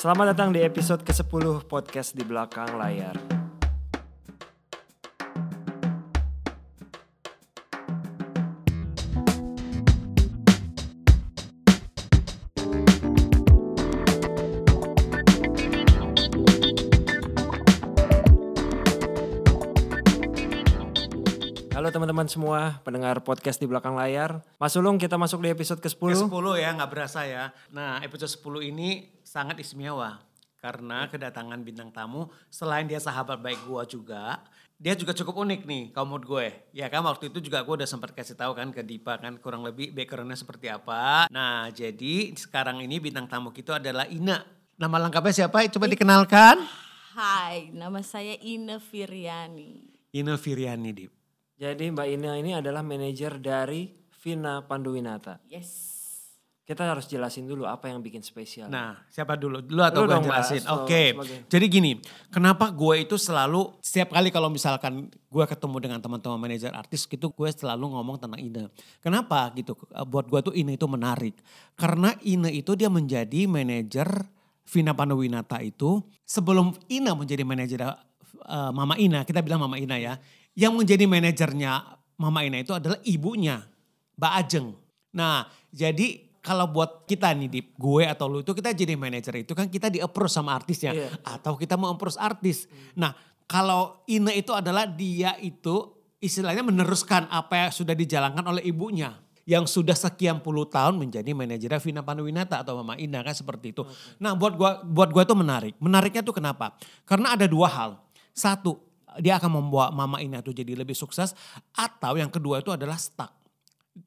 Selamat datang di episode ke-10 podcast di belakang layar. Teman-teman semua, pendengar podcast di belakang layar. Mas Ulung, kita masuk di episode ke-10. Ke 10 ya, nggak berasa ya. Nah episode 10 ini sangat istimewa. Karena kedatangan bintang tamu, selain dia sahabat baik gua juga, dia juga cukup unik nih kalau menurut gue. Ya kan waktu itu juga gue udah sempat kasih tahu kan ke Dipa kan kurang lebih backgroundnya seperti apa. Nah jadi sekarang ini bintang tamu kita adalah Ina. Nama lengkapnya siapa? Coba dikenalkan. Hai, nama saya Ina Firyani. Ina Firiani, Dip. Jadi Mbak Ina ini adalah manajer dari Vina Panduwinata. Yes. Kita harus jelasin dulu apa yang bikin spesial. Nah, siapa dulu? Dulu atau Lu gue jelasin? Oke. Sebagai- Jadi gini, kenapa gue itu selalu setiap kali kalau misalkan gue ketemu dengan teman-teman manajer artis gitu, gue selalu ngomong tentang Ine. Kenapa gitu? Buat gue tuh Ine itu menarik. Karena Ine itu dia menjadi manajer Vina Panduwinata itu sebelum Ina menjadi manajer eh, Mama Ina, kita bilang Mama Ina ya. Yang menjadi manajernya Mama Ina itu adalah ibunya, Mbak Ajeng. Nah, jadi kalau buat kita nih di gue atau lu itu kita jadi manajer itu kan kita di approach sama artisnya Iya. atau kita mau approach artis. Nah, kalau Ine itu adalah dia itu istilahnya meneruskan apa yang sudah dijalankan oleh ibunya yang sudah sekian puluh tahun menjadi manajernya Vina Panduwinata atau Mama Ina kan seperti itu. Nah, buat gua buat gua itu menarik. Menariknya tuh kenapa? Karena ada dua hal. Satu, dia akan membawa Mama Ina itu jadi lebih sukses atau yang kedua itu adalah stuck.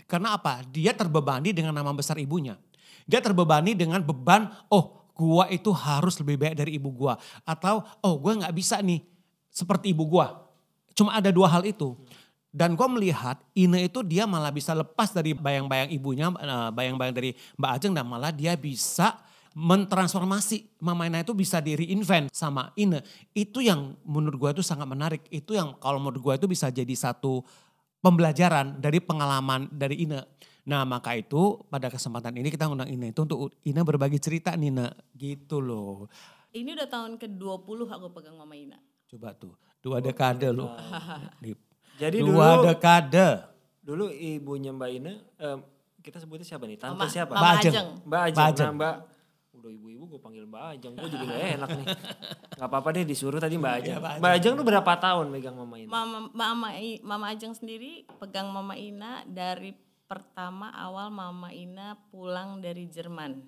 Karena apa? Dia terbebani dengan nama besar ibunya. Dia terbebani dengan beban, oh gua itu harus lebih baik dari ibu gua. Atau, oh gua nggak bisa nih seperti ibu gua. Cuma ada dua hal itu. Dan gua melihat Ine itu dia malah bisa lepas dari bayang-bayang ibunya, eh, bayang-bayang dari Mbak Ajeng dan malah dia bisa mentransformasi Mama Ina itu bisa di reinvent sama Ine. Itu yang menurut gua itu sangat menarik. Itu yang kalau menurut gua itu bisa jadi satu pembelajaran dari pengalaman dari Ine. Nah maka itu pada kesempatan ini kita undang Ine itu untuk Ine berbagi cerita Nina gitu loh. Ini udah tahun ke-20 aku pegang Mama Ina. Coba tuh dua dekade loh. Dip. Jadi dua dulu dekade. dulu ibunya Mbak Ina, em, kita sebutnya siapa nih? Tante Mama, siapa? Mbak Ajeng. Ajeng. Mbak Ajeng. Mbak Ajeng. Nah, Mbak, udah ibu-ibu gue panggil Mbak Ajeng, gue jadi gak enak nih. Gak apa-apa deh disuruh tadi Mbak Ajeng. Mbak Mbak Ajeng tuh berapa tahun megang Mama Ina? Mama, Mama, I- Mama Ajeng sendiri pegang Mama Ina dari pertama awal Mama Ina pulang dari Jerman.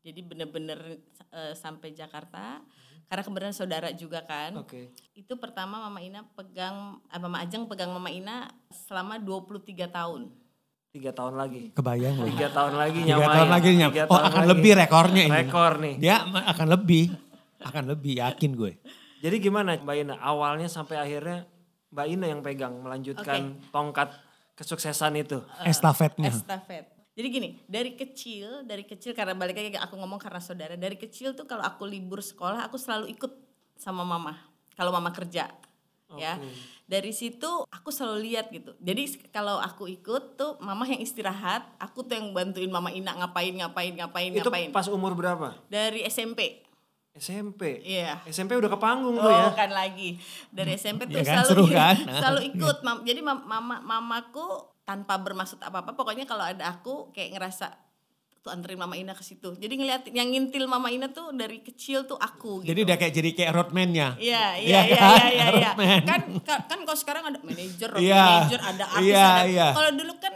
Jadi bener-bener eh, sampai Jakarta. Karena kebetulan saudara juga kan. Oke. Itu pertama Mama Ina pegang, eh, Mama Ajeng pegang Mama Ina selama 23 tahun. Tiga tahun lagi. Kebayang loh. Tiga tahun lagi Tiga nyamain. tahun lagi nyam. Tiga Oh tahun akan lagi. lebih rekornya ini. Rekor nih. Dia akan lebih. Akan lebih yakin gue. Jadi gimana Mbak Ina? Awalnya sampai akhirnya Mbak Ina yang pegang melanjutkan tongkat kesuksesan itu. Estafetnya. estafet. Jadi gini, dari kecil, dari kecil karena balik lagi aku ngomong karena saudara, dari kecil tuh kalau aku libur sekolah aku selalu ikut sama mama. Kalau mama kerja, ya. Dari situ aku selalu lihat gitu. Jadi kalau aku ikut tuh mama yang istirahat, aku tuh yang bantuin mama Ina ngapain, ngapain, ngapain, Itu ngapain. pas umur berapa? Dari SMP. SMP. Iya. SMP udah ke panggung tuh Oh, ya. kan lagi. Dari SMP tuh Iya kan, selalu seru kan? selalu ikut. Mam- Jadi mam- mama mamaku tanpa bermaksud apa-apa, pokoknya kalau ada aku kayak ngerasa tuh anterin Mama Ina ke situ. Jadi ngeliat yang ngintil Mama Ina tuh dari kecil tuh aku gitu. Jadi udah kayak jadi kayak roadman-nya. Iya, Iya iya, iya, kan? iya, iya, iya. Roadman. Kan, kan, kan kalau sekarang ada manajer, road Iya, manager, ada artis, iya, ada. iya. Kalau dulu kan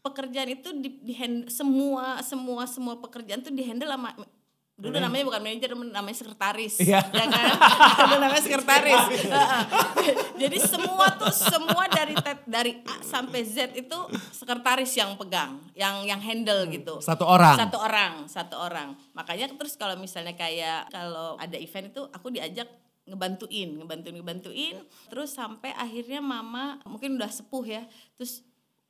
pekerjaan itu di, di hand- semua semua semua pekerjaan tuh dihandle sama dulu namanya bukan manajer namanya sekretaris Iya. ya kan? Dulu namanya sekretaris. Heeh. jadi semua tuh semua dari tet- dari A sampai Z itu sekretaris yang pegang yang yang handle gitu. Satu orang. satu orang satu orang. Makanya terus kalau misalnya kayak kalau ada event itu aku diajak ngebantuin ngebantuin ngebantuin. Terus sampai akhirnya mama mungkin udah sepuh ya terus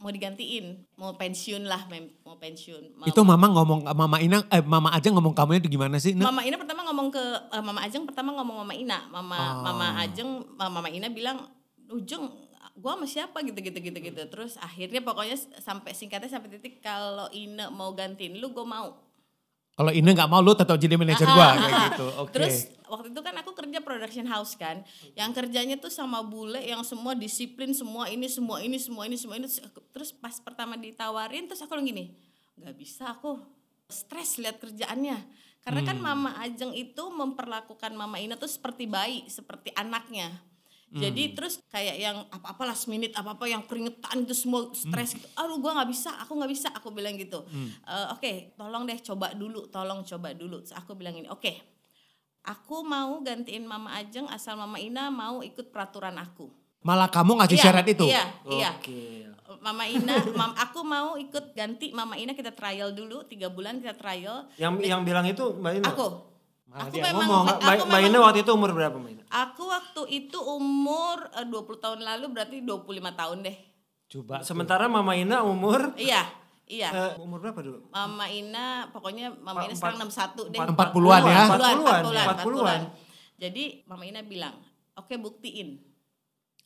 mau digantiin mau pensiun lah mem- mau pensiun Mama- Itu mama ngomong mama Ina eh mama aja ngomong kamu itu gimana sih? Ina? Mama Ina pertama ngomong ke eh, Mama Ajeng pertama ngomong Mama Ina. Mama Oh. Mama Ajeng Mama Ina bilang, "Ujung gua sama siapa gitu gitu gitu gitu." Terus akhirnya pokoknya sampai singkatnya sampai titik kalau Ina mau gantiin lu gue mau. Kalau ini nggak mau lu tetap jadi manajer gua kayak gitu. Oke. Terus waktu itu kan aku kerja production house kan, yang kerjanya tuh sama bule yang semua disiplin semua ini semua ini semua ini semua ini terus pas pertama ditawarin terus aku gini, nggak bisa aku stres lihat kerjaannya. Karena kan Mama Ajeng itu memperlakukan Mama Ina tuh seperti bayi, seperti anaknya. Jadi terus kayak yang apa-apa last minute, apa-apa yang keringetan itu semua stres gitu. Aduh gua nggak bisa, aku nggak bisa, aku bilang gitu. "Eh, Oke, tolong deh coba dulu, tolong coba dulu. Terus aku bilang ini, oke, aku mau gantiin Mama Ajeng asal Mama Ina mau ikut peraturan aku. Malah kamu ngasih Iya, syarat itu. Iya, iya. Oke. Mama Ina, mam, aku mau ikut ganti Mama Ina kita trial dulu tiga bulan kita trial. Yang yang bilang itu Mbak Ina. Aku, Malah aku dia memang, ngomong, Mbak, aku Mbak- Ina waktu itu umur berapa Mbak Ina? Aku waktu itu umur eh, 20 tahun lalu berarti 25 tahun deh. Coba. Sementara Mama Ina umur Iya, iya. eh, umur berapa dulu? Mama Ina, pokoknya Mama Ina sekarang 61 deh. Empat puluhan ya. 40-an, 40-an, 40-an. Jadi Mama Ina bilang, oke buktiin.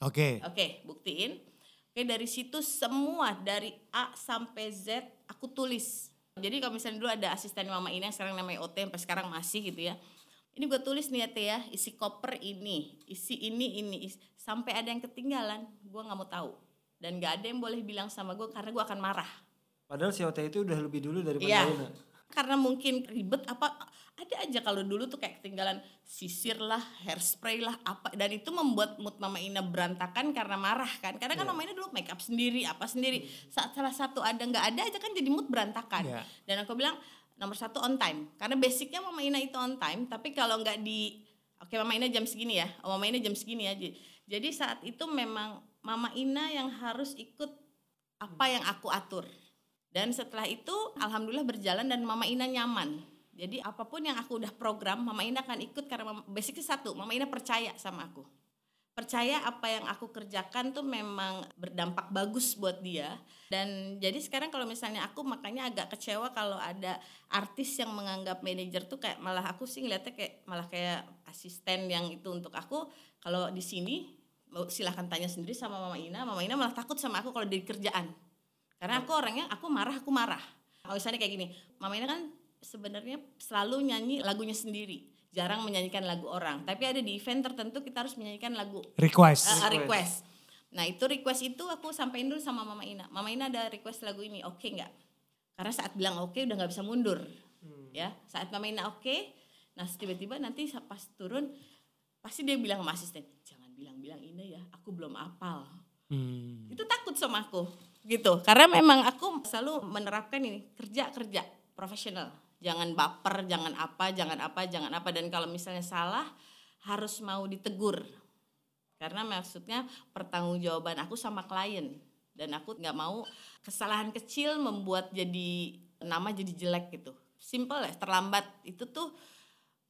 Oke. Oke, buktiin. Oke, dari situ semua dari A sampai Z aku tulis. Jadi kalau misalnya dulu ada asisten Mama Ina yang sekarang namanya OT sampai sekarang masih gitu ya. Ini gue tulis nih ya Teh ya, isi koper ini, isi ini ini, isi- sampai ada yang ketinggalan, gue nggak mau tahu. Dan gak ada yang boleh bilang sama gue karena gue akan marah. Padahal si OT itu udah lebih dulu daripada Iya. Ina. Karena mungkin ribet apa ada aja kalau dulu tuh kayak ketinggalan sisir lah, hairspray lah apa dan itu membuat mood Mama Ina berantakan karena marah kan. Karena kan Mama Ina dulu make up sendiri, apa sendiri. Saat salah satu ada nggak ada aja kan jadi mood berantakan. Iya. Dan aku bilang nomor satu on time. Karena basicnya Mama Ina itu on time, tapi kalau nggak di Oke Mama Ina jam segini ya, oh, Mama Ina jam segini ya. Jadi- Jadi saat itu memang Mama Ina yang harus ikut apa yang aku atur. Dan setelah itu alhamdulillah berjalan dan Mama Ina nyaman. Jadi apa pun yang aku udah program, Mama Ina akan ikut karena Mama- basicnya satu, Mama Ina percaya sama aku. Percaya apa yang aku kerjakan tuh memang berdampak bagus buat dia. Dan jadi sekarang kalau misalnya aku makanya agak kecewa kalau ada artis yang menganggap manajer tuh kayak malah aku sih ngeliatnya kayak malah kayak asisten yang itu untuk aku. Kalau di sini silahkan tanya sendiri sama Mama Ina. Mama Ina malah takut sama aku kalau di kerjaan. Karena aku orangnya aku marah aku marah. Kalau misalnya kayak gini, Mama Ina kan sebenarnya selalu nyanyi lagunya sendiri, jarang menyanyikan lagu orang. Tapi ada di event tertentu kita harus menyanyikan lagu Request. uh, request. Nah itu request itu aku sampein dulu sama Mama Ina. Mama Ina ada request lagu ini, oke nggak? Karena saat bilang oke udah nggak bisa mundur, ya. Saat Mama Ina oke, nah tiba-tiba nanti pas turun pasti dia bilang sama asisten, jangan bilang-bilang ini ya, aku belum apal. Hmm. Itu takut sama aku, gitu. Karena memang aku selalu menerapkan ini kerja kerja profesional. Jangan baper, jangan apa, jangan apa, jangan apa. Dan kalau misalnya salah harus mau ditegur. Karena maksudnya pertanggungjawaban aku sama klien dan aku nggak mau kesalahan kecil membuat jadi nama jadi jelek gitu. Simple ya, terlambat itu tuh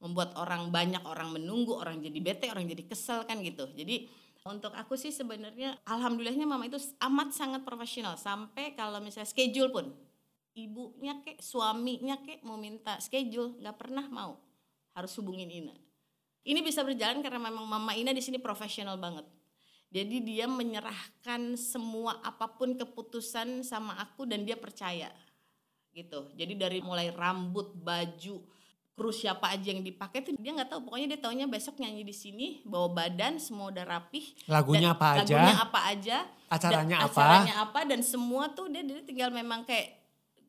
membuat orang banyak orang menunggu, orang jadi bete, orang jadi kesel kan gitu. Jadi untuk aku sih sebenarnya alhamdulillahnya mama itu amat sangat profesional sampai kalau misalnya schedule pun ibunya kek suaminya kek mau minta schedule nggak pernah mau harus hubungin Ina. Ini bisa berjalan karena memang Mama Ina di sini profesional banget. Jadi dia menyerahkan semua apa pun keputusan sama aku dan dia percaya. Gitu. Jadi dari mulai rambut, baju, kru siapa aja yang dipakai tuh dia nggak tahu. Pokoknya dia taunya besok nyanyi di sini, bawa badan, semua udah rapih. Lagunya apa aja? Lagunya apa aja. Acaranya dan apa? Acaranya apa dan semua tuh dia, dia tinggal memang kayak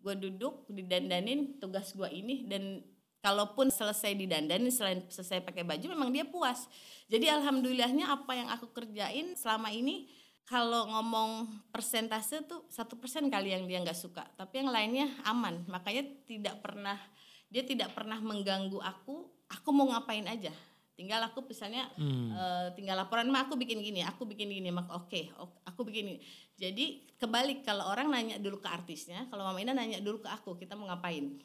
gue duduk didandanin tugas gue ini dan kalaupun selesai didandanin selain selesai pakai baju memang dia puas. Jadi alhamdulillahnya apa yang aku kerjain selama ini kalau ngomong persentase tuh satu persen kali yang dia nggak suka. Tapi yang lainnya aman. Makanya tidak pernah dia tidak pernah mengganggu aku aku mau ngapain aja tinggal aku misalnya eh, tinggal laporan mah aku bikin gini aku bikin gini. Mak oke ok- aku bikin ini jadi kebalik kalau orang nanya dulu ke artisnya kalau mama Ina nanya dulu ke aku kita mau ngapain?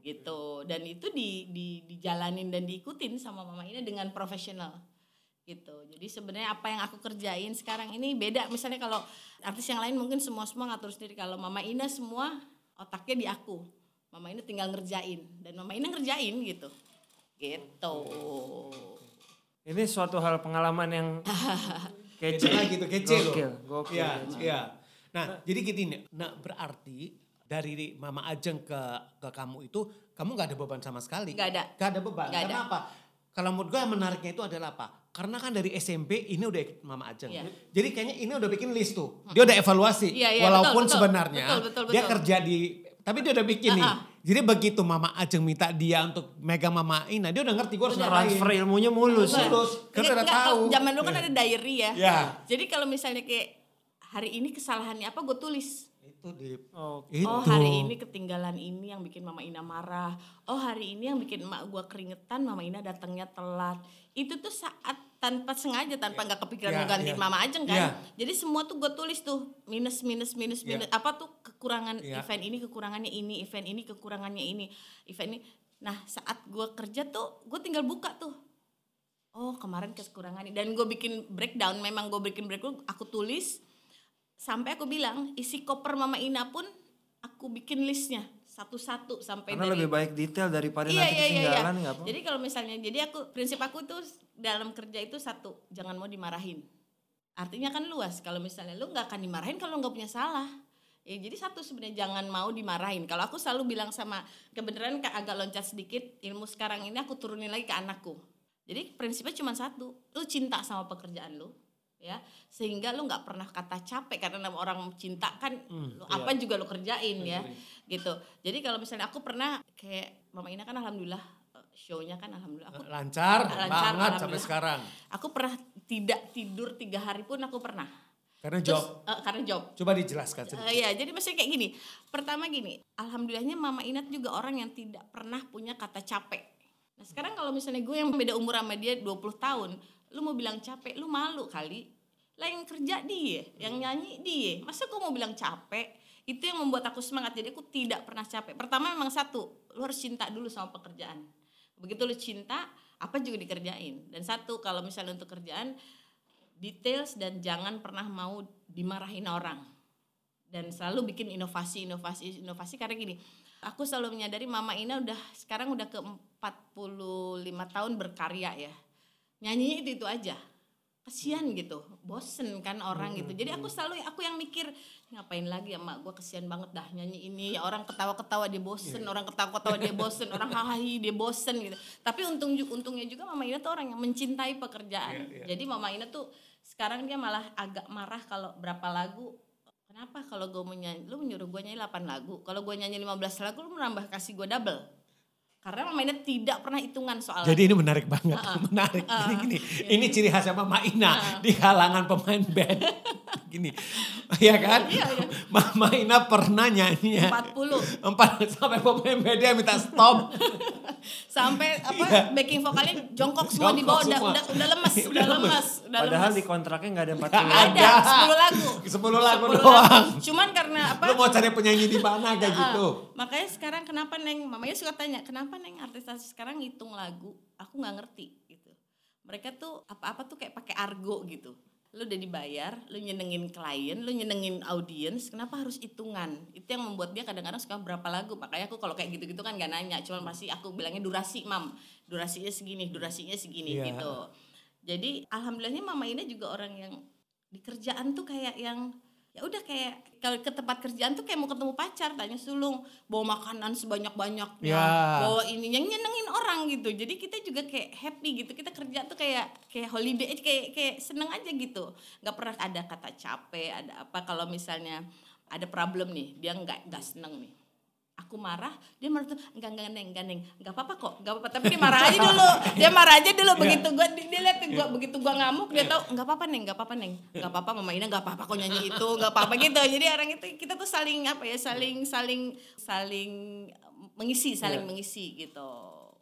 Gitu. Dan itu di, di dijalanin dan diikutin sama mama Ina dengan profesional. Gitu. Jadi sebenarnya apa yang aku kerjain sekarang ini beda. Misalnya kalau artis yang lain mungkin semua semua ngatur sendiri. Kalau mama Ina semua otaknya di aku. Mama Ina tinggal ngerjain. Dan mama Ina ngerjain gitu gitu Ini suatu hal pengalaman yang kece. Lagi tuh, kece loh. Gokil, gokil. Iya, kece. iya. Nah, jadi gini nih. Nah, berarti dari Mama Ajeng ke ke kamu itu kamu nggak ada beban sama sekali. Nggak ada. Nggak ada beban. Nggak Karena ada. apa? Kalau menurut gue yang menariknya itu adalah apa? Karena kan dari SMP ini udah ikut Mama Ajeng. Iya. Jadi kayaknya ini udah bikin list tuh. Dia udah evaluasi. Iya, iya, Walaupun betul, betul. sebenarnya Betul, betul, dia betul. kerja di tapi dia udah bikin nih. Ah, ah. Jadi begitu Mama Ajeng minta dia untuk megang Mama Ina, dia udah ngerti gue harus. Transfer ilmunya mulus. Mulus. Kan Jadi udah tahu. Zaman dulu kan ada diary ya. Ya. Jadi kalau misalnya kayak hari ini kesalahannya apa gue tulis. Itu di Oh, itu. Oh hari ini ketinggalan ini yang bikin Mama Ina marah. Oh hari ini yang bikin emak gue keringetan, Mama Ina datangnya telat. Itu tuh saat tanpa sengaja, tanpa nggak kepikiran Ya, mau gantiin ya. Mama Ajeng kan. Ya. Jadi semua tuh gue tulis tuh minus minus minus Ya. minus. Apa tuh kekurangan Ya. event ini, kekurangannya ini, event ini, kekurangannya ini, event ini. Nah saat gue kerja tuh gue tinggal buka tuh. Oh kemarin kekurangan ini. Dan gue bikin breakdown, memang gue bikin breakdown, aku tulis. Sampai aku bilang isi koper Mama Ina pun aku bikin listnya satu-satu sampai Karena dari lebih baik detail daripada iya, nanti iya, iya, iya. ketinggalan nggak apa. Jadi kalau misalnya, jadi aku prinsip aku tuh dalam kerja itu satu, jangan mau dimarahin. Artinya kan luas. Kalau misalnya lu nggak akan dimarahin kalau nggak punya salah. Ya, jadi satu sebenarnya jangan mau dimarahin. Kalau aku selalu bilang sama kebenaran Kak, agak loncat sedikit ilmu sekarang ini aku turunin lagi ke anakku. Jadi prinsipnya cuma satu, lu cinta sama pekerjaan lu, ya sehingga lu nggak pernah kata capek karena nama orang cinta kan lu apa juga lu kerjain ya gitu. Jadi kalau misalnya aku pernah kayak Mama Ina kan alhamdulillah eh, show-nya kan alhamdulillah aku lancar, Lancar, banget sampai sekarang. aku pernah tidak tidur tiga hari pun aku pernah. Karena Terus, job. eh, karena job. Coba dijelaskan sedikit. Eh, ya, jadi maksudnya kayak gini. Pertama gini, alhamdulillahnya Mama Inat juga orang yang tidak pernah punya kata capek. Nah, sekarang kalau misalnya gue yang beda umur sama dia 20 tahun, lu mau bilang capek, lu malu kali. Lah yang kerja dia, yang nyanyi dia. Masa gue mau bilang capek? Itu yang membuat aku semangat. Jadi aku tidak pernah capek. Pertama memang satu, lu harus cinta dulu sama pekerjaan. Begitu lu cinta, apa juga dikerjain. Dan satu, kalau misalnya untuk kerjaan, details dan jangan pernah mau dimarahin orang dan selalu bikin inovasi inovasi inovasi karena gini aku selalu menyadari Mama Ina udah sekarang udah ke 45 tahun berkarya ya nyanyinya itu itu aja. Kesian gitu. Bosen kan orang gitu. Jadi aku selalu aku yang mikir ngapain lagi ya mak? Gue kesian banget dah nyanyi ini. Ya orang ketawa-ketawa dia bosen orang ketawa-ketawa dia bosen orang hahi dia bosen gitu. Tapi untung untungnya juga Mama Ina tuh orang yang mencintai pekerjaan. Iya, iya. jadi Mama Ina tuh sekarang dia malah agak marah kalau berapa lagu kenapa kalau gue mau nyanyi lu menyuruh gue nyanyi 8 lagu? Kalau gue nyanyi 15 lagu lu menambah kasih gue double karena Mama Ina tidak pernah hitungan soal Jadi ini menarik banget, Ah, menarik. Jadi gini, ini ciri khasnya Mama Ina di kalangan pemain band. gini, ya kan? Iya, iya. Mama Ina pernah nyanyi ya. 40 Empat sampai pemain bandnya minta stop. sampai apa Iya. backing vokalnya jongkok semua di bawah Jongkok udah, semua. udah udah lemes Udah udah lemes. lemes udah Padahal lemes di kontraknya nggak ada 40 Nggak lagu. ada 10 lagu 10 lagu 10 doang. cuman karena apa Lu mau cari penyanyi di mana kayak gitu. makanya sekarang kenapa neng mamanya suka tanya kenapa neng artis-artis sekarang ngitung lagu aku nggak ngerti gitu mereka tuh apa-apa tuh kayak pakai argo gitu lu udah dibayar lu nyenengin klien lu nyenengin audiens kenapa harus hitungan? Itu yang membuat dia kadang-kadang suka berapa lagu. Makanya aku kalau kayak gitu-gitu kan gak nanya cuman pasti aku bilangnya durasi mam. Durasinya segini durasinya segini Iya. gitu. Jadi alhamdulillahnya mama ini juga orang yang di kerjaan tuh kayak yang ya udah kayak kalau ke tempat kerjaan tuh kayak mau ketemu pacar tanya sulung bawa makanan sebanyak banyaknya Ya. bawa ini yang nyenengin orang gitu. Jadi kita juga kayak happy gitu. Kita kerja tuh kayak kayak holiday aja, kayak kayak seneng aja gitu. Nggak pernah ada kata capek ada apa. Kalau misalnya ada problem nih dia nggak nggak seneng nih aku marah dia marah tuh enggak enggak neng enggak neng. Enggak apa-apa kok enggak apa-apa. Tapi dia marah aja dulu. Dia marah aja dulu begitu gua dia, dia lihat gua begitu gua ngamuk dia tahu enggak apa-apa neng enggak apa-apa neng. Enggak apa-apa mama Ina enggak apa-apa kok nyanyi itu enggak apa-apa. Gitu. Jadi orang itu kita tuh saling apa ya saling saling saling mengisi saling Iya. mengisi gitu.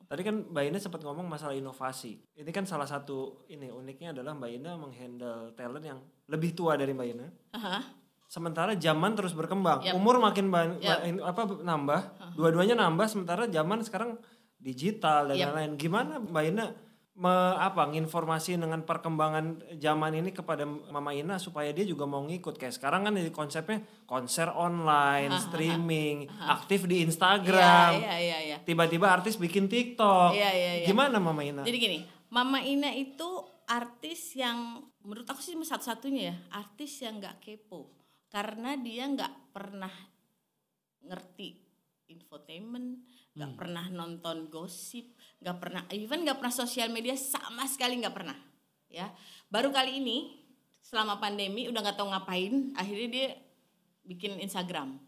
Tadi kan Mbak Ina sempat ngomong masalah inovasi. Ini kan salah satu ini uniknya adalah Mbak Ina menghandle talent yang lebih tua dari Mbak Ina. Aha. Sementara zaman terus berkembang, Yap. umur makin ban- Yap. ba- apa nambah, dua-duanya nambah. Sementara zaman sekarang digital dan lain-lain. Gimana Mbak Ina me, apa nginformasi dengan perkembangan zaman ini kepada Mama Ina supaya dia juga mau ngikut kayak sekarang kan konsepnya konser online, streaming, aktif di Instagram. Iya, iya, iya. Tiba-tiba artis bikin TikTok. Iya, iya, iya. Gimana Mama Ina? Jadi gini, Mama Ina itu artis yang menurut aku sih satu-satunya ya, artis yang nggak kepo. Karena dia nggak pernah ngerti infotainment, nggak pernah nonton gosip, nggak pernah even nggak pernah sosial media sama sekali nggak pernah. Ya, baru kali ini selama pandemi udah nggak tahu ngapain, akhirnya dia bikin Instagram.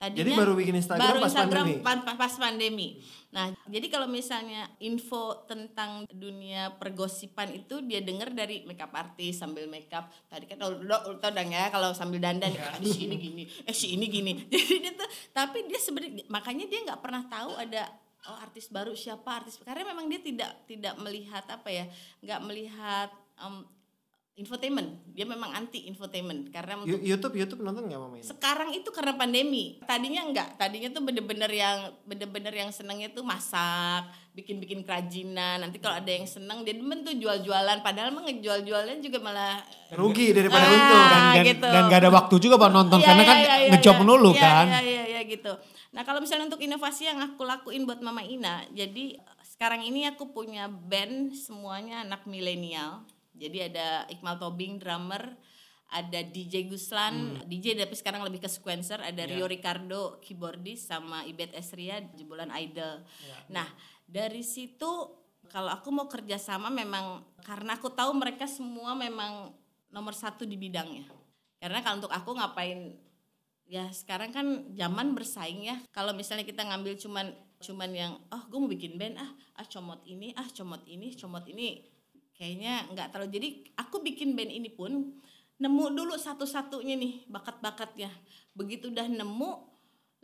Jadi baru bikin Instagram baru pas Instagram pandemi? pa- pa- pas pandemi. Nah, jadi kalau misalnya info tentang dunia pergosipan itu dia dengar dari makeup artis sambil makeup. Tadi kan udah udah tau dong ya kalau sambil dandan Iya. "Ah, si ini gini, eh si ini gini. Jadi dia tuh tapi dia sebenarnya makanya dia nggak pernah tahu ada oh artis baru siapa artis karena memang dia tidak tidak melihat apa ya nggak melihat em, infotainment dia memang anti infotainment karena untuk YouTube YouTube nonton nggak Mama Ina? sekarang itu karena pandemi tadinya enggak tadinya tuh bener-bener yang bener-bener yang senengnya tuh masak bikin-bikin kerajinan nanti kalau ada yang seneng dia demen tuh jual-jualan padahal mah ngejual-jualan juga malah Rugi daripada Ah, untung kan. dan, gitu. dan gak ada waktu juga buat nonton Iya, karena kan iya, iya, ngejob iya. melulu Iya, kan. Iya iya iya gitu. Nah kalau misalnya untuk inovasi yang aku lakuin buat Mama Ina, jadi sekarang ini aku punya band semuanya anak milenial. Jadi ada Iqmal Tobing drummer, ada DJ Guslan, DJ tapi sekarang lebih ke sequencer, ada Rio Ricardo keyboardist sama Ibet Esria jebolan idol. Nah dari situ kalau aku mau kerja sama memang karena aku tahu mereka semua memang nomor satu di bidangnya. Karena kalau untuk aku ngapain ya sekarang kan zaman bersaing ya. Kalau misalnya kita ngambil cuman cuman yang oh gue mau bikin band ah ah comot ini ah comot ini comot ini kayaknya nggak terlalu jadi aku bikin band ini pun nemu dulu satu-satunya nih bakat-bakatnya. Begitu udah nemu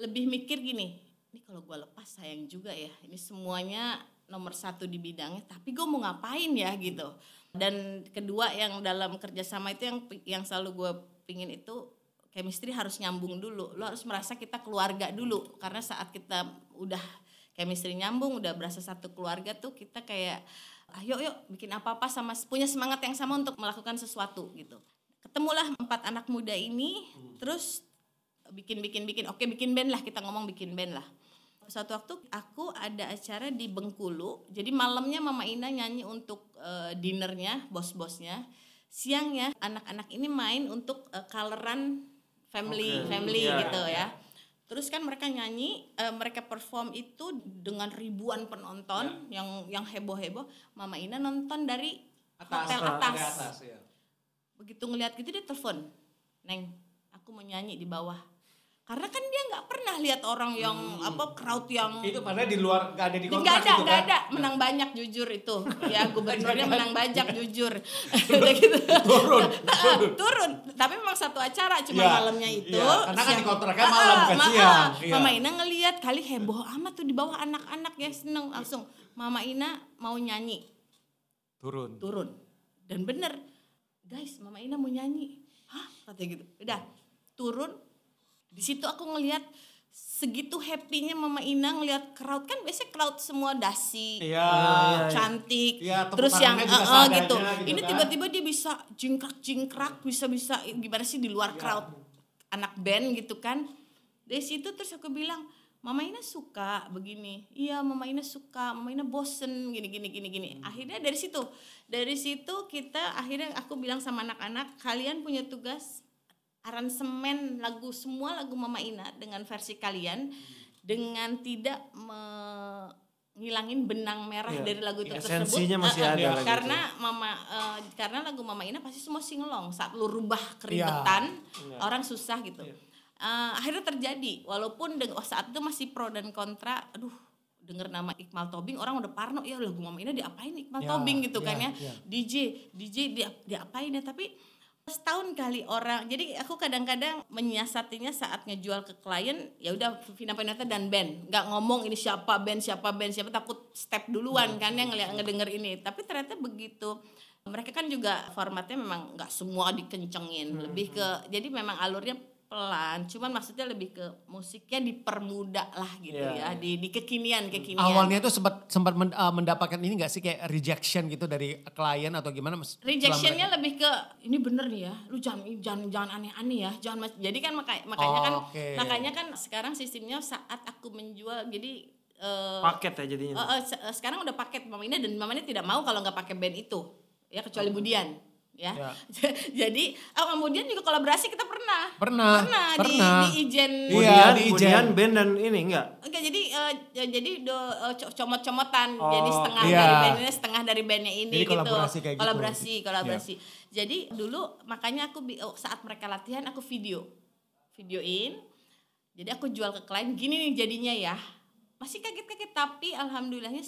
lebih mikir gini ini kalau gue lepas sayang juga ya ini semuanya nomor satu di bidangnya tapi gue mau ngapain ya? Gitu. Dan kedua yang dalam kerjasama itu yang yang selalu gue pingin itu chemistry harus nyambung dulu. Lo harus merasa kita keluarga dulu karena saat kita udah chemistry nyambung udah berasa satu keluarga tuh kita kayak ayo yuk bikin apa apa sama punya semangat yang sama untuk melakukan sesuatu gitu ketemulah empat anak muda ini terus bikin bikin bikin oke bikin band lah kita ngomong bikin band lah suatu waktu aku ada acara di Bengkulu jadi malamnya Mama Ina nyanyi untuk eh, dinernya bos-bosnya siangnya anak-anak ini main untuk eh, coloran family Oke. family Iya, gitu iya. ya terus kan mereka nyanyi eh, mereka perform itu dengan ribuan penonton yang yang heboh heboh Mama Ina nonton dari hotel atas, ya. begitu ngeliat gitu dia telepon neng aku mau nyanyi di bawah karena kan dia nggak pernah lihat orang yang apa crowd yang Itu padahal di luar gak ada di kontrak nggak ada gitu nggak kan. ada. Menang banyak jujur itu. Ya gubernurnya menang banyak. jujur. Udah gitu. Turun, turun. turun. Tapi memang satu acara cuma Iya, malamnya itu. iya, karena kan siang- dikontraknya Ah, malam, bukan ma- siang. ah, Iya. Mama Ina ngelihat kali heboh amat tuh di bawah anak-anak ya seneng. Langsung Mama Ina mau nyanyi. Turun. turun. Dan bener. Guys mama Ina mau nyanyi. Hah? Katanya gitu. Udah turun di situ aku ngelihat segitu happynya mama Ina ngelihat crowd. Kan biasanya crowd semua dasi Iya. eh, cantik. Tepuk terus yang eh, eh, seadanya gitu. gitu ini kan. tiba-tiba dia bisa jingkrak jingkrak bisa bisa gimana sih di luar crowd anak band gitu kan. Dari situ terus aku bilang Mama Ina suka begini, iya Mama Ina suka, Mama Ina bosen. Gini gini gini gini. Akhirnya dari situ, dari situ kita akhirnya aku bilang sama anak-anak, kalian punya tugas aransemen lagu semua lagu Mama Ina dengan versi kalian dengan tidak me- ngilangin benang merah Iya. dari lagu itu Esensinya tersebut masih eh, ada karena mama eh, karena lagu Mama Ina pasti semua singelong. Saat lu rubah keribetan Iya. orang susah gitu. Eh, akhirnya terjadi. Walaupun oh, saat itu masih pro dan kontra aduh denger nama Iqmal Tobing orang udah parno ya lagu Mama Ina diapain Iqmal Ya, Tobing? gitu ya, kan ya. ya. DJ DJ dia diapain ya? Tapi setahun kali orang. Jadi aku kadang-kadang menyiasatinya saat ngejual ke klien ya udah Vina Paneta dan band nggak ngomong ini siapa band siapa band siapa takut step duluan kan yang ngeliat ngedenger ini. Tapi ternyata begitu. Mereka kan juga formatnya memang nggak semua dikencengin. Lebih ke jadi memang alurnya pelan cuman maksudnya lebih ke musiknya dipermudah lah gitu Iya, ya di di kekinian kekinian Awalnya itu sempat sempat men- uh, mendapatkan ini gak sih kayak rejection gitu dari klien atau gimana? Mas? Rejectionnya lebih ke ini bener nih ya, lu jangan jangan jangan aneh-aneh ya, jangan mas- jadi kan maka- makanya kan Oh, oke. makanya kan sekarang sistemnya saat aku menjual jadi eh, Paket ya jadinya. eh, eh, se- eh, sekarang udah paket Mama Ina dan Mama Ina tidak mau kalau nggak pakai band itu ya kecuali Budian ya. Ya. Jadi oh, kemudian juga kolaborasi kita pernah. Pernah, Pernah, pernah. di, di Ijen. Iya, di Ijen. band dan ini enggak? Oke, jadi eh, jadi do, eh, co- comot-comotan. Oh, jadi setengah iya. dari bandnya, setengah dari bandnya ini Jadi gitu. kolaborasi kayak gitu. Kolaborasi, kolaborasi. Jadi dulu makanya aku oh, saat mereka latihan aku video. Videoin. Jadi aku jual ke klien gini nih jadinya ya. Masih kaget-kaget tapi alhamdulillahnya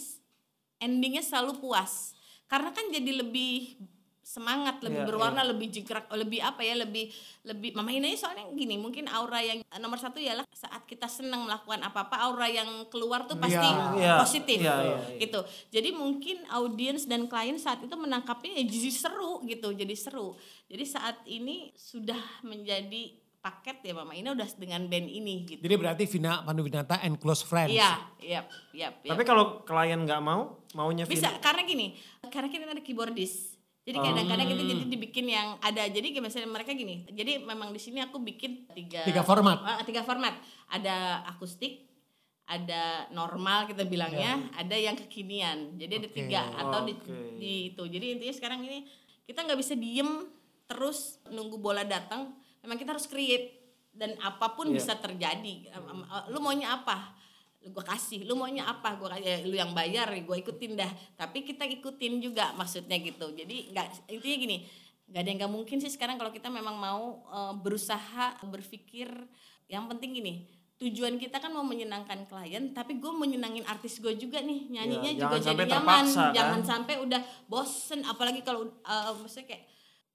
endingnya selalu puas. Karena kan jadi lebih semangat, lebih Iya, berwarna, lebih jingkrak, lebih apa ya, lebih lebih Mama Ina ini soalnya gini, mungkin aura yang eh, nomor satu ialah saat kita senang melakukan apa-apa, aura yang keluar tuh pasti Iya, positif iya, iya, iya. gitu. Jadi mungkin audiens dan klien saat itu menangkapnya ya jadi seru gitu, jadi seru. Jadi saat ini sudah menjadi paket ya Mama Ina udah dengan band ini gitu. Jadi berarti Vina Panduwinata and close friends. Iya, iya, iya. Tapi kalau klien nggak mau, maunya Bisa Vin- karena gini, karena kita ada keyboardist. Jadi kadang-kadang kita jadi dibikin yang ada. Jadi kayak misalnya mereka gini. Jadi memang di sini aku bikin tiga Tiga format. Ah, tiga format. Ada akustik, ada normal kita bilangnya, ada yang kekinian. Jadi ada Oke. tiga atau di, Oke. di itu. Jadi intinya sekarang ini kita nggak bisa diem terus nunggu bola datang. Memang kita harus create dan apa pun Iya. bisa terjadi. Eh, Lu maunya apa? Gue kasih. Lu maunya apa? Gue kayak lu yang bayar gue ikutin dah. Tapi kita ikutin juga maksudnya gitu. Jadi nggak intinya gini nggak ada yang nggak mungkin sih sekarang kalau kita memang mau eh, berusaha berpikir. Yang penting gini tujuan kita kan mau menyenangkan klien tapi gue menyenangin artis gue juga nih. Nyanyinya Ya, juga jadi nyaman. terpaksa, kan? jangan sampai udah bosen. Apalagi kalau eh, maksudnya kayak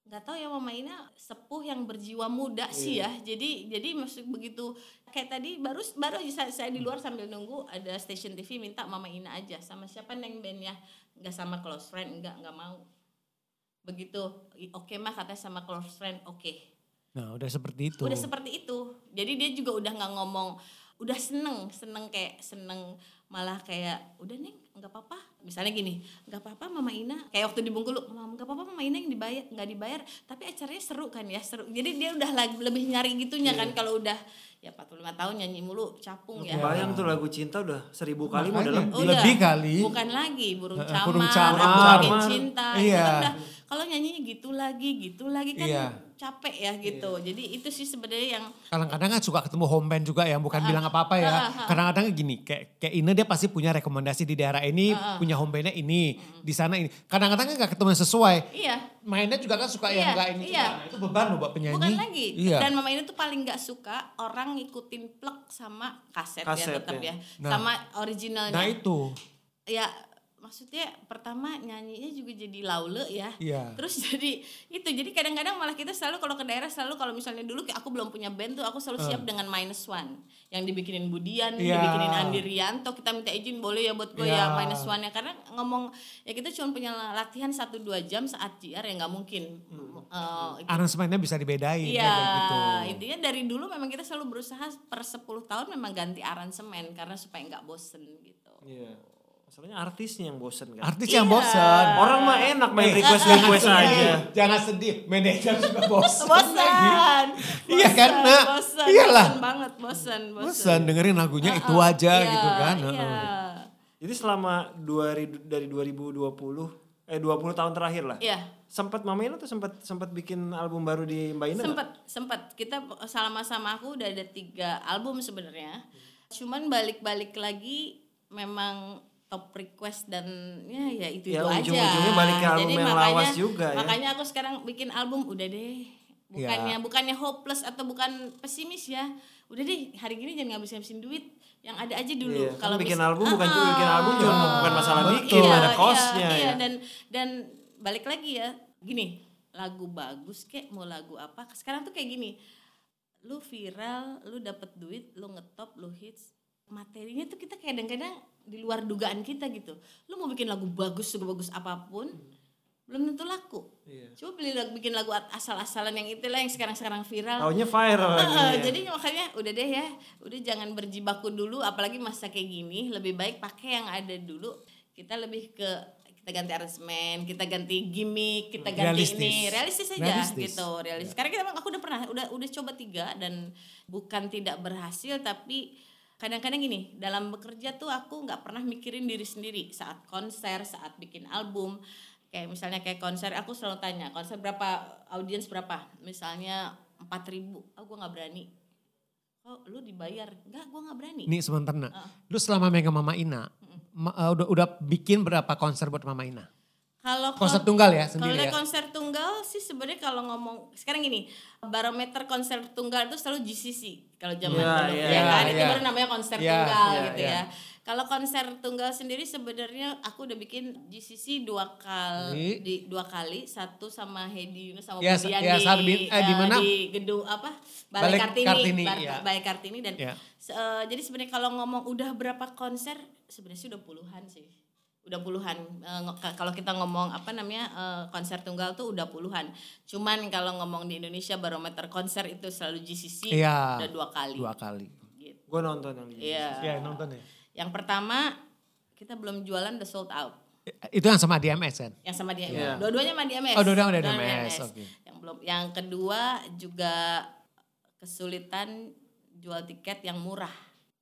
nggak tahu ya mama Ina sepuh yang berjiwa muda sih Iya. ya. Jadi jadi maksud begitu kayak tadi baru baru aja saya, saya di luar sambil nunggu ada station TV minta mama Ina aja. Sama siapa neng bandnya nggak sama close friend nggak nggak mau. Begitu oke mah katanya sama close friend oke. Nah udah seperti itu. udah seperti itu. Jadi dia juga udah nggak ngomong udah seneng seneng kayak seneng malah kayak udah neng nggak apa-apa misalnya gini nggak apa-apa mama Ina kayak waktu di Bengkulu "Mama, nggak apa-apa mama Ina yang dibayar nggak dibayar tapi acaranya seru kan ya seru jadi dia udah lag- lebih nyari gitunya kan kalau udah ya 45 tahun nyanyi mulu capung ya Bayang tuh lagu cinta udah seribu kali mau Makanya. dalam Udah. Lebih kali. bukan lagi burung camar, burung camar. cinta Iya. kan udah kalau nyanyinya gitu lagi gitu lagi kan Iya. Capek ya gitu jadi itu sih sebenarnya yang Kadang-kadang kan suka ketemu home band juga ya, bukan bilang apa-apa ya. Kadang-kadang gini, kayak kayak Ine dia pasti punya rekomendasi di daerah ini, punya home bandnya ini, di sana ini. Kadang-kadang kan gak ketemu yang sesuai. iya Mainnya juga kan suka Iya, yang gak ini iya. juga. Nah, itu beban loh buat penyanyi. Bukan lagi. Iya. Dan mama ini tuh paling nggak suka orang ngikutin plek sama kaset, Kaset, ya tetap ya. ya. Nah. sama originalnya. Nah itu. Ya maksudnya pertama nyanyinya juga jadi laule ya. Iya. Terus jadi itu jadi kadang-kadang malah kita selalu kalau ke daerah selalu kalau misalnya dulu kayak aku belum punya band tuh aku selalu siap dengan minus one yang dibikinin Budian. Iya. dibikinin Andi Rianto kita minta izin boleh ya buat gue Iya. ya minus one ya karena ngomong ya kita cuma punya latihan satu dua jam saat JR ya nggak mungkin eh, Aransemennya bisa dibedain. Iya, kayak gitu. intinya dari dulu memang kita selalu berusaha per 10 tahun memang ganti aransemen karena supaya nggak bosen gitu. Iya. Masalahnya artisnya yang bosen kan. Artis yang Iya. bosan. Orang mah enak main Eh, request request aja. Jangan sedih, manajer juga bosan. Bosan. Iya kan, Nak? Bosan, Iyalah. bosan banget, bosan, bosan. Bosan dengerin lagunya itu Ah, aja iya, gitu kan. Iya. Heeh. Jadi selama dua, dari 2020 eh 20 tahun terakhir lah. Iya. Sempat Mama Ina tuh sempat sempat bikin album baru di Mbak Ina nggak? Sempet, sempet. Kita sama-sama aku udah ada tiga album sebenarnya. Cuman balik-balik lagi memang top request dan ya ya itu itu Ya, aja. ujung-ujungnya balik ke album Jadi yang makanya, lawas juga ya. Makanya aku sekarang bikin album udah deh. Bukannya bukannya hopeless atau bukan pesimis ya. Udah deh hari gini jangan ngabisin-ngabisin duit. Yang ada aja dulu. Iya, kan bikin mis- album bukan juga bikin album juga ah. bukan masalah Betul. bikin, ada Iya, costnya iya, ya. dan dan balik lagi ya gini lagu bagus kek mau lagu apa sekarang tuh kayak gini lu viral lu dapet duit lu ngetop lu hits materinya tuh kita kadang-kadang di luar dugaan kita gitu lu mau bikin lagu bagus sebagus apa pun belum tentu laku Iya. coba beli lagu bikin lagu asal-asalan yang itulah yang sekarang-sekarang viral Taunya viral lagi. Heeh, ya. jadi makanya udah deh ya, udah jangan berjibaku dulu apalagi masa kayak gini, lebih baik pakai yang ada dulu. Kita lebih ke kita ganti aransemen, kita ganti gimmick, kita ganti Realistis. ini, realistis aja Realistis. gitu, realistis. Karena kita aku udah pernah udah udah coba tiga dan bukan tidak berhasil tapi kadang-kadang gini dalam bekerja tuh aku nggak pernah mikirin diri sendiri saat konser saat bikin album. Kayak misalnya kayak konser aku selalu tanya konser berapa audiens berapa? Misalnya empat ribu. Oh gue nggak berani. Oh lu dibayar? Enggak gue nggak berani. Nih sebentar nak. Lu selama megang Mama Ina, ma- uh, udah udah bikin berapa konser buat Mama Ina? Kalau Konser kon- tunggal ya kalau sendiri dari ya? konser tunggal sih sebenarnya kalau ngomong sekarang gini barometer konser tunggal itu selalu GCC kalau zaman Iya, dulu iya, ya kan iya, itu iya. baru namanya konser Iya, tunggal iya, gitu iya. ya kalau konser tunggal sendiri sebenarnya aku udah bikin GCC dua kali di dua kali satu sama Hedi Yunus sama Ya, Budian ya, di, saat di- eh, di eh, mana? di gedung apa Balai Balai Kartini, Kartini, Bar- iya. Balai Kartini dan Ya. se- eh, jadi sebenarnya kalau ngomong udah berapa konser sebenarnya sih udah puluhan sih udah puluhan ka- kalau kita ngomong apa namanya eh, konser tunggal tuh udah puluhan cuman kalau ngomong di Indonesia barometer konser itu selalu GCC Iya. udah dua kali Dua kali. gitu. Gue nonton yang di Iya. Ya nonton ya. yang pertama kita belum jualan the sold out Itu yang sama DMS kan? yang sama dia Iya. dua-duanya sama DMS Oh, dua-duanya sama Dua-duanya DMS, oke. yang belum yang kedua juga kesulitan jual tiket yang murah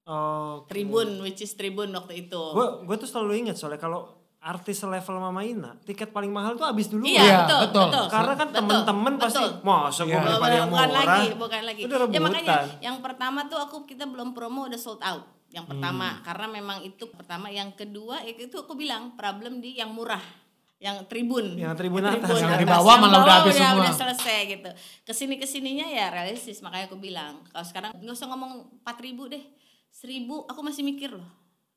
Oh, Tribun which is Tribun waktu itu gue gue tuh selalu inget soalnya kalau artis level Mama Ina, tiket paling mahal tuh habis dulu. Iya, Iya, betul, betul. betul. Karena kan temen-temen pasti, masa gue Iya. beli paling bukan murah. lagi, bukan lagi. Udah ya makanya yang pertama tuh aku kita belum promo udah sold out. Yang pertama Hmm. karena memang itu pertama, yang kedua ya itu aku bilang problem di yang murah. Yang tribun, Yang tribun atas, yang di bawah Yang malah udah habis udah, semua. udah selesai gitu. Ke sini ke sininya ya realistis makanya aku bilang kalau sekarang nggak usah ngomong 4000 ribu deh, seribu aku masih mikir loh.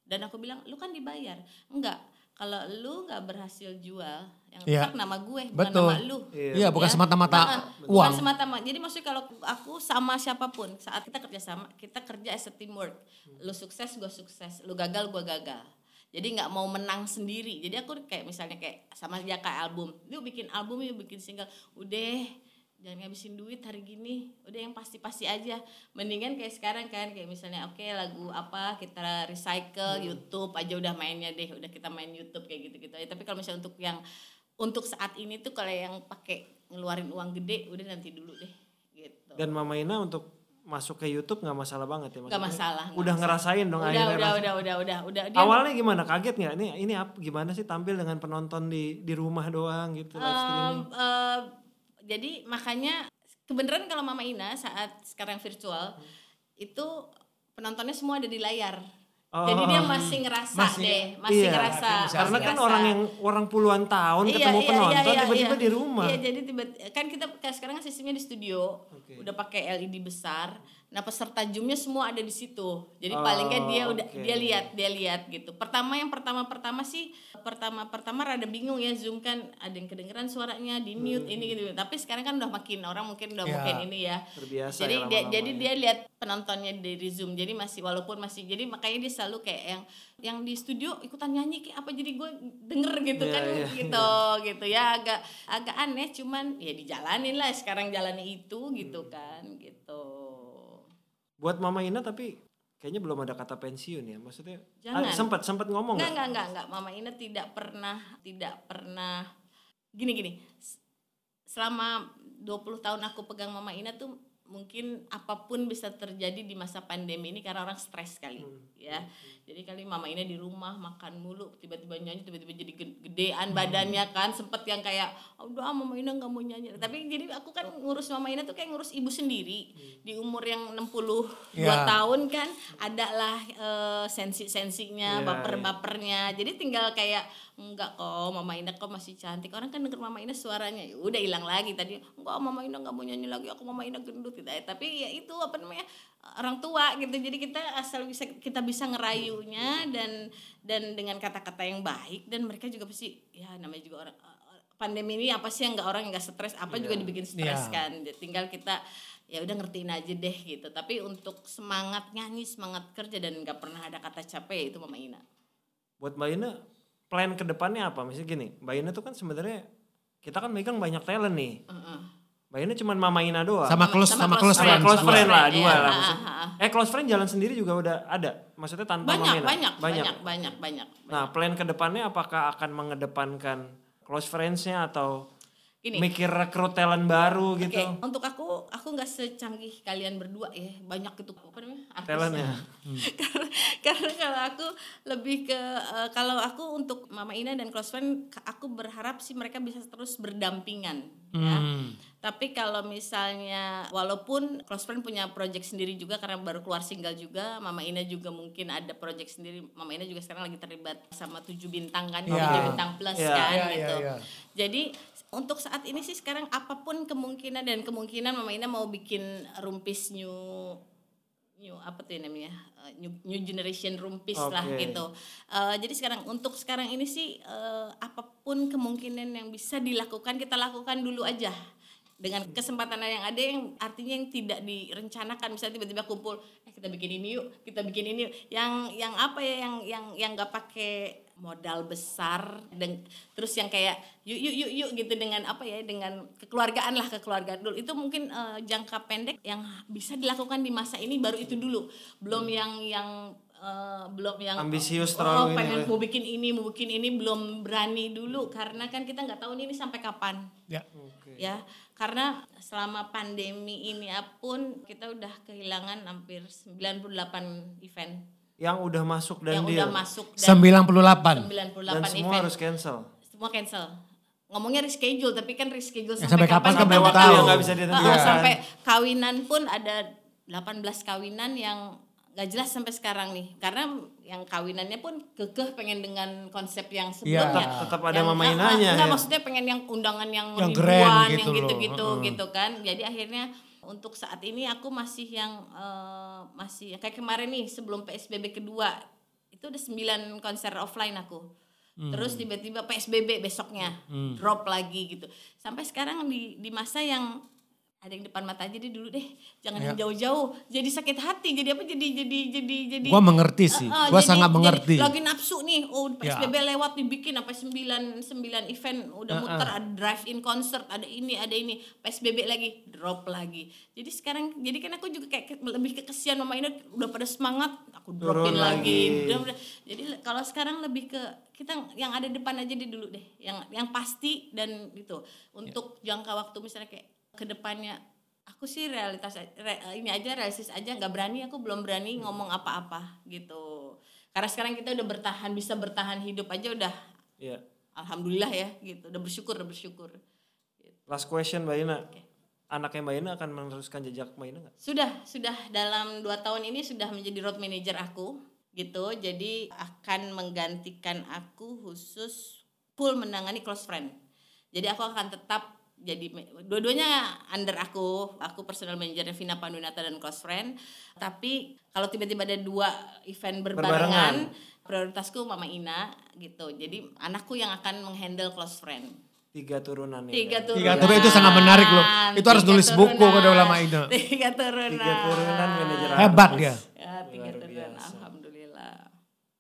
Dan aku bilang lu kan dibayar, enggak. Kalau lu nggak berhasil jual, yang Iya. rusak nama gue bukan Betul. nama lu. Iya, bukan Ya. semata-mata Nah, uang. Bukan semata-mata. Jadi maksudnya kalau aku sama siapa pun saat kita kerja sama, kita kerja as a teamwork. Lu sukses, gue sukses. Lu gagal, gue gagal. Jadi nggak mau menang sendiri. Jadi aku kayak misalnya kayak sama aja kayak album. Yuk bikin album, yuk bikin single. Udah jangan ngabisin duit hari gini udah yang pasti-pasti aja mendingan kayak sekarang kan kayak misalnya oke lagu apa kita recycle YouTube aja udah mainnya deh udah kita main YouTube kayak gitu-gitu aja tapi kalau misalnya untuk yang untuk saat ini tuh kalau yang pakai ngeluarin uang gede udah nanti dulu deh gitu Dan Mama Ina untuk masuk ke YouTube nggak masalah banget ya? nggak maksudnya? masalah nggak Udah masalah. ngerasain dong udah akhirnya. udah, udah udah udah udah dia Awalnya gimana? Kaget nggak? Ini ini apa? Gimana sih tampil dengan penonton di di rumah doang gitu live streaming? Eh, jadi makanya kebenaran kalau Mama Ina saat sekarang virtual itu penontonnya semua ada di layar. Oh. Jadi dia masih ngerasa Masih- deh, masih Iya, ngerasa. Karena masih kan ngerasa. orang yang orang puluhan tahun Iya, ketemu iya, penonton iya, iya, tiba-tiba iya. di rumah. Iya, jadi tiba kan kita kayak sekarang kan sistemnya di studio, Oke. udah pakai LED besar. Nah peserta zoomnya semua ada di situ. Jadi Oh, paling kan dia udah oke. dia lihat dia lihat gitu. Pertama yang pertama pertama sih pertama pertama rada bingung ya zoom kan ada yang kedengeran suaranya di mute ini gitu. Tapi sekarang kan udah makin orang mungkin udah Ya. mungkin ini ya. Terbiasa jadi ya dia lama-lama jadi ya. dia lihat penontonnya dari zoom. Jadi masih walaupun masih jadi makanya dia selalu kayak yang yang di studio ikutan nyanyi kayak apa jadi gue denger gitu Iya, kan iya, gitu gitu ya agak agak aneh cuman ya dijalanin lah sekarang jalani itu gitu kan gitu Buat Mama Ina tapi kayaknya belum ada kata pensiun ya. Maksudnya Jangan. ah, sempat sempat ngomong enggak nggak? enggak enggak enggak Mama Ina tidak pernah tidak pernah gini gini selama 20 tahun aku pegang Mama Ina tuh mungkin apa pun bisa terjadi di masa pandemi ini karena orang stres sekali ya. Jadi kali Mama Ina di rumah makan mulu tiba-tiba nyanyi tiba-tiba jadi ge- gedean badannya kan sempet yang kayak "Ah, udah ah, Mama Ina nggak mau nyanyi. Tapi jadi aku kan ngurus Mama Ina tuh kayak ngurus ibu sendiri di umur yang 62 Ya. tahun kan ada lah eh, sensi-sensinya Iya, baper-bapernya. Jadi tinggal kayak enggak kok Mama Ina kok masih cantik. Orang kan denger Mama Ina suaranya. Ya udah hilang lagi tadi. Enggak Mama Ina nggak mau nyanyi lagi. Aku Mama Ina gendut. Gitu Eh, tapi ya itu apa namanya orang tua gitu. Jadi kita asal bisa kita bisa ngerayunya dan dan dengan kata-kata yang baik. Dan mereka juga pasti ya namanya juga orang pandemi ini apa sih yang nggak orang yang nggak stres? Apa juga dibikin stres Iya. kan tinggal kita ya udah ngertiin aja deh gitu. Tapi untuk semangat nyanyi semangat kerja dan nggak pernah ada kata capek ya itu Mama Ina Buat Mbak Ina plan ke depannya apa? Misalnya gini, Mbak Ina tuh kan sebenarnya kita kan megang banyak talent nih. Heeh. Mbak Ina cuma Mama Ina doang. Sama close sama, close Sama friend. close Sama friend lah friend, dua iya. lah. Ah, maksudnya. Eh close friend jalan sendiri juga udah ada. Maksudnya tanpa banyak, Mama Ina. banyak banyak banyak banyak Nah plan ke depannya apakah akan mengedepankan close friends-nya atau Gini. mikir rekrut talent baru Oke, gitu. untuk aku aku nggak secanggih kalian berdua ya. Banyak itu apa namanya? artis Talentnya. ya. karena, karena kalau aku lebih ke eh, kalau aku untuk Mama Ina dan close friend aku berharap sih mereka bisa terus berdampingan ya. Tapi kalau misalnya walaupun close friend punya project sendiri juga karena baru keluar single juga, Mama Ina juga mungkin ada project sendiri. Mama Ina juga sekarang lagi terlibat sama tujuh bintang kan, tujuh bintang plus Iya. kan Iya, iya, gitu. iya. Jadi untuk saat ini sih sekarang apa pun kemungkinan dan kemungkinan Mama Ina mau bikin rumpis new new apa tuh namanya Uh, new, new generation rumpis lah Oke. gitu. Uh, jadi sekarang untuk sekarang ini sih uh, apa pun kemungkinan yang bisa dilakukan kita lakukan dulu aja dengan kesempatan yang ada yang artinya yang tidak direncanakan misalnya tiba-tiba kumpul eh kita bikin ini yuk kita bikin ini yuk yang yang apa ya yang yang yang nggak pakai modal besar dan terus yang kayak yuk yuk yuk yuk gitu dengan apa ya dengan kekeluargaan lah kekeluargaan dulu. Itu mungkin eh, jangka pendek yang bisa dilakukan di masa ini baru itu dulu. Belum yang yang eh, belum yang Ambisius oh, terlalu ini pengen ya. mau bikin ini mau bikin ini belum berani dulu. Karena kan kita nggak tahu ini sampai kapan. Ya. ya karena selama pandemi ini pun kita udah kehilangan hampir 98 event Yang udah masuk dan yang deal. udah masuk dan 98. 98 dan semua event harus cancel. semua cancel ngomongnya reschedule tapi kan reschedule Ya, sampai, sampai kapan kan belum nggak tahu. Nggak bisa ditentukan. Heeh, sampai kawinan pun ada 18 kawinan yang nggak jelas sampai sekarang nih karena yang kawinannya pun kekeh pengen dengan konsep yang sebelumnya Tetap- tetap ada Yang- Mama Inanya enggak, ya. maksudnya pengen yang undangan yang, Yang ribuan grand yang gitu loh. gitu-gitu Heeh. gitu kan jadi akhirnya untuk saat ini aku masih yang eh, masih kayak kemarin nih sebelum PSBB kedua itu udah 9 konser offline aku. Hmm. terus tiba-tiba PSBB besoknya drop lagi gitu. Sampai sekarang di di masa yang ada yang depan mata aja deh dulu deh. Jangan Ya. yang jauh-jauh jadi sakit hati. Jadi apa? Jadi jadi jadi jadi. Gua mengerti sih. Eh, eh, Gua jadi- sangat jadi mengerti. lagi nafsu nih. Oh Ya. PSBB lewat dibikin apa? 9 9 event. Udah muter ada drive in concert ada ini ada ini. PSBB lagi drop lagi. Jadi sekarang jadi kan aku juga kayak lebih ke kesian mama ini udah pada semangat aku dropin Turun lagi. lagi. Udah- udah. jadi kalau sekarang lebih ke kita yang ada depan aja deh dulu deh. Yang yang pasti dan gitu. Untuk jangka waktu misalnya kayak ke depannya aku sih realitas re- ini aja realistis aja nggak berani aku belum berani ngomong apa-apa gitu. Karena sekarang kita udah bertahan bisa bertahan hidup aja udah Iya. alhamdulillah ya gitu. Udah bersyukur udah bersyukur. Last question Mbak Ina. Anaknya Mbak Ina akan meneruskan jejak Mbak Ina nggak? sudah sudah. Dalam dua tahun ini sudah menjadi road manager aku gitu. Jadi akan menggantikan aku khusus full menangani close friend. Jadi aku akan tetap jadi me- dua-duanya under aku aku personal manager Vina Pandunata dan close friend tapi kalau tiba-tiba ada dua event berbarengan, prioritasku Mama Ina gitu jadi anakku yang akan menghandle close friend Tiga turunan ya. tiga Mbak. turunan Tiga turunan itu sangat menarik loh. Itu harus nulis buku turunan. kalau Mama Ina. tiga turunan Tiga turunan manajer Hebat dia. Ya, tiga Luar turunan. biasa. Alhamdulillah.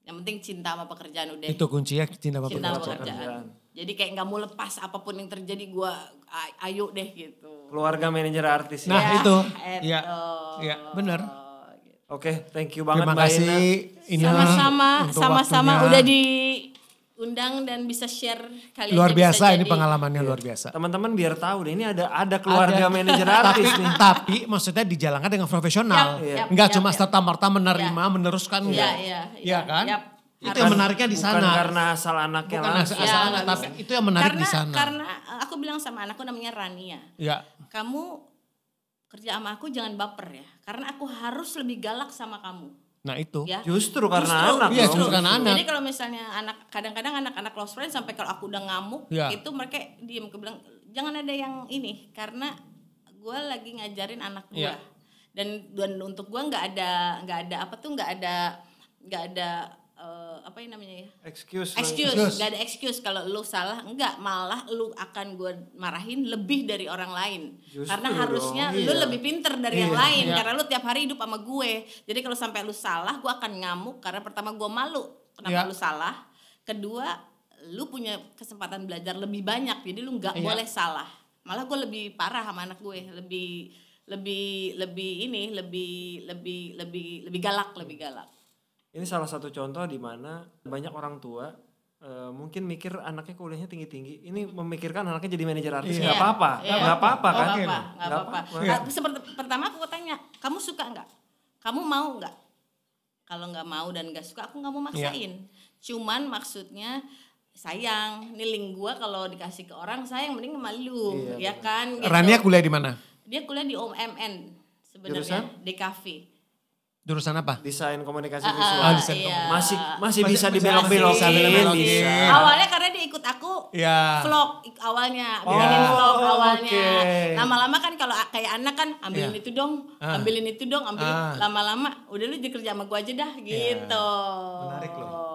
Yang penting cinta sama pekerjaan udah. Itu kuncinya cinta sama pekerjaan. pekerjaan. Jadi kayak nggak mau lepas apa pun yang terjadi gua a- ayo deh gitu. Keluarga manajer artis. Nah, ya. itu. Iya. Iya, benar. Oke, thank you banget Terima Mbak kasih Ina. Sama-sama, sama-sama udah diundang dan bisa share kali luar biasa ini jadi- pengalamannya luar biasa. Teman-teman biar tahu deh ini ada ada keluarga Ada. manajer artis nih. tapi maksudnya dijalankan dengan profesional. Yap, yap, Enggak yap, cuma yap. serta merta menerima, meneruskan Iya, enggak. iya, Iya kan? Yap. Itu yang menariknya di sana. Bukan karena asal anaknya Bukan langsung. asal Ya, anak, nggak tapi bisa. itu yang menarik karena, di sana. Karena aku bilang sama anakku namanya Rania. Ya. Kamu kerja sama aku jangan baper ya. Karena aku harus lebih galak sama kamu. Nah itu. Ya. Justru karena Justru. anak Iya, justru karena anak. Jadi kalau misalnya anak kadang-kadang anak-anak close friend sampai kalau aku udah ngamuk Iya. itu mereka diem aku bilang jangan ada yang ini karena gue lagi ngajarin anak gue Iya. dan dan untuk gue nggak ada nggak ada apa tuh nggak ada nggak ada apa yang namanya ya? Excuse. excuse. Excuse. nggak ada excuse. Kalau lu salah enggak malah lu akan gue marahin lebih dari orang lain. Justru karena dong, harusnya lu iya. lebih pinter dari yang Iya, lain. Iya. karena lu tiap hari hidup sama gue. Jadi kalau sampai lu salah gue akan ngamuk karena pertama gue malu kenapa Iya. lu salah. Kedua lu punya kesempatan belajar lebih banyak. Jadi lu nggak Iya. boleh salah. Malah gue lebih parah sama anak gue. Lebih lebih lebih ini lebih lebih lebih lebih galak lebih galak Ini salah satu contoh di mana banyak orang tua eh, mungkin mikir anaknya kuliahnya tinggi-tinggi. Ini memikirkan anaknya jadi manajer artis Iya. nggak apa-apa, Iya. nggak apa-apa kan? Nggak apa-apa, nggak Nggak apa-apa. apa-apa. Seperti pertama aku tanya, kamu suka nggak? Kamu mau nggak? Kalau nggak mau dan nggak suka, aku nggak mau maksain. Cuman maksudnya sayang, niling gua kalau dikasih ke orang sayang mending sama lu, ya kan? Gitu. Rania kuliah di mana? Dia kuliah di OMN sebenarnya, di kafe. Jurusan apa? Desain komunikasi Ah, visual. ah, desain iya. Masih masih bisa Masih- dibelok-belokin, masih bisa dibelok-belokin. bisa. Awalnya karena dia ikut aku Ya. vlog awalnya, Oh, bikinin vlog awalnya. oke. Lama-lama kan kalau kayak anak kan ambilin Iya. itu dong, Ah. ambilin itu dong, ambilin. Ah. Lama-lama udah lu jadi kerja sama gua aja dah gitu. Menarik loh.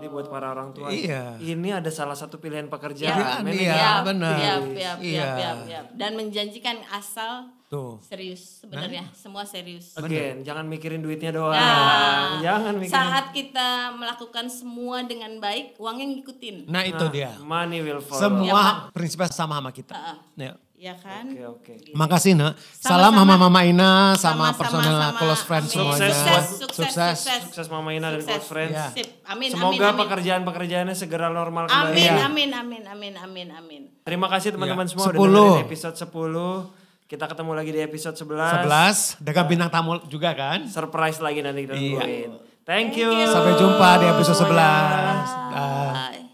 Jadi buat para orang tua, Iya. ini ada salah satu pilihan Ya, pekerjaan. Iya, Manajer iya, Yap, benar. yap, yap, Iya. yap, yap, yap. Dan menjanjikan asal Tuh. serius sebenarnya, semua serius. Again, jangan mikirin duitnya doang. Nah, jangan mikirin. saat kita melakukan semua dengan baik, uangnya ngikutin. Nah itu dia. Money will follow. Semua prinsipnya sama sama kita. Heeh. Ya. Ya kan? Oke, oke. Makasih Nak. Salam sama Mama Ina, sama, Sama-sama, personal sama. close friends Amin. semuanya. Sukses, Sukses, sukses, sukses. Sukses Mama Ina dan close friends. Ya. Sip. Amin, Semoga amin, amin. pekerjaan-pekerjaannya segera normal kembali. Amin, Iya. amin, amin, amin, amin, amin. Terima kasih teman-teman Ya. semua udah 10. dengerin episode 10. Kita ketemu lagi di episode 11. 11, dengan bintang tamu juga kan. Surprise lagi nanti kita Iya. tungguin. Thank you. Thank you. Sampai jumpa di episode semuanya. 11.